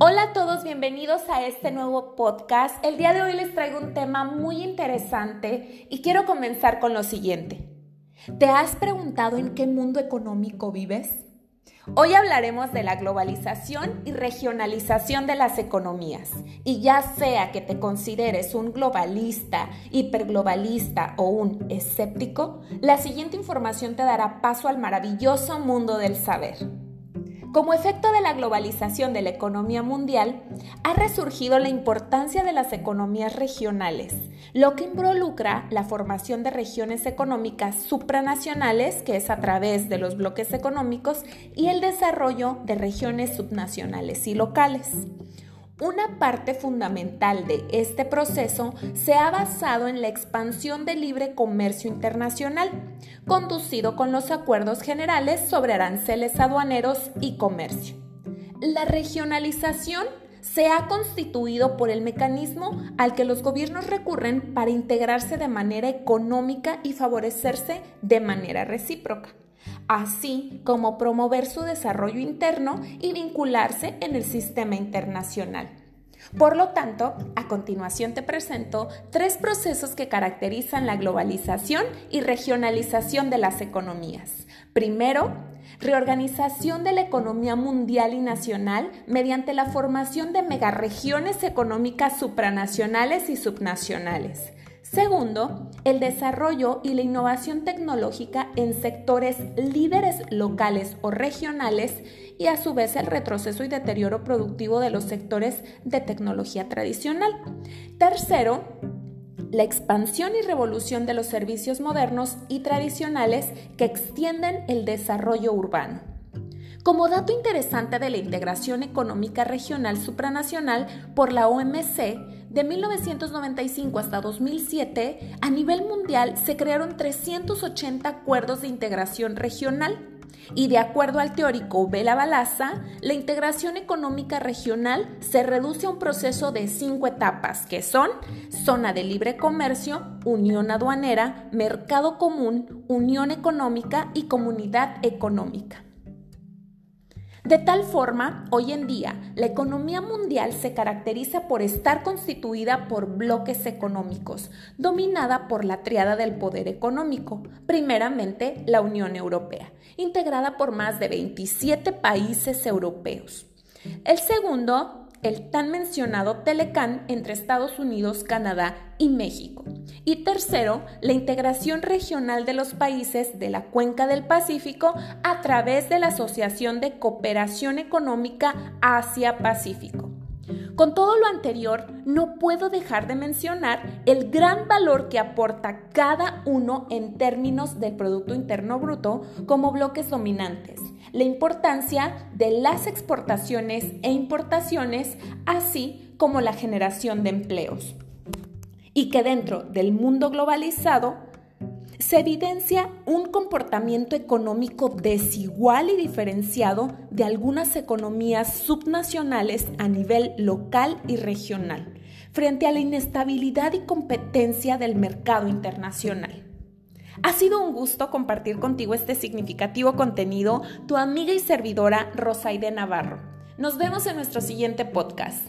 Hola a todos, bienvenidos a este nuevo podcast. El día de hoy les traigo un tema muy interesante y quiero comenzar con lo siguiente. ¿Te has preguntado en qué mundo económico vives? Hoy hablaremos de la globalización y regionalización de las economías. Y ya sea que te consideres un globalista, hiperglobalista o un escéptico, la siguiente información te dará paso al maravilloso mundo del saber. Como efecto de la globalización de la economía mundial, ha resurgido la importancia de las economías regionales, lo que involucra la formación de regiones económicas supranacionales, que es a través de los bloques económicos, y el desarrollo de regiones subnacionales y locales. Una parte fundamental de este proceso se ha basado en la expansión del libre comercio internacional, conducido con los acuerdos generales sobre aranceles aduaneros y comercio. La regionalización se ha constituido por el mecanismo al que los gobiernos recurren para integrarse de manera económica y favorecerse de manera recíproca así como promover su desarrollo interno y vincularse en el sistema internacional. Por lo tanto, a continuación te presento tres procesos que caracterizan la globalización y regionalización de las economías. Primero, reorganización de la economía mundial y nacional mediante la formación de megaregiones económicas supranacionales y subnacionales. Segundo, el desarrollo y la innovación tecnológica en sectores líderes locales o regionales y a su vez el retroceso y deterioro productivo de los sectores de tecnología tradicional. Tercero, la expansión y revolución de los servicios modernos y tradicionales que extienden el desarrollo urbano. Como dato interesante de la integración económica regional supranacional por la OMC, de 1995 hasta 2007, a nivel mundial se crearon 380 acuerdos de integración regional. Y de acuerdo al teórico Bela Balaza, la integración económica regional se reduce a un proceso de cinco etapas, que son zona de libre comercio, unión aduanera, mercado común, unión económica y comunidad económica. De tal forma, hoy en día, la economía mundial se caracteriza por estar constituida por bloques económicos, dominada por la triada del poder económico, primeramente la Unión Europea, integrada por más de 27 países europeos. El segundo, el tan mencionado Telecán entre Estados Unidos, Canadá y México. Y tercero, la integración regional de los países de la cuenca del Pacífico a través de la Asociación de Cooperación Económica Asia-Pacífico. Con todo lo anterior, no puedo dejar de mencionar el gran valor que aporta cada uno en términos del Producto Interno Bruto como bloques dominantes, la importancia de las exportaciones e importaciones, así como la generación de empleos. Y que dentro del mundo globalizado, se evidencia un comportamiento económico desigual y diferenciado de algunas economías subnacionales a nivel local y regional, frente a la inestabilidad y competencia del mercado internacional. Ha sido un gusto compartir contigo este significativo contenido, tu amiga y servidora Rosaide Navarro. Nos vemos en nuestro siguiente podcast.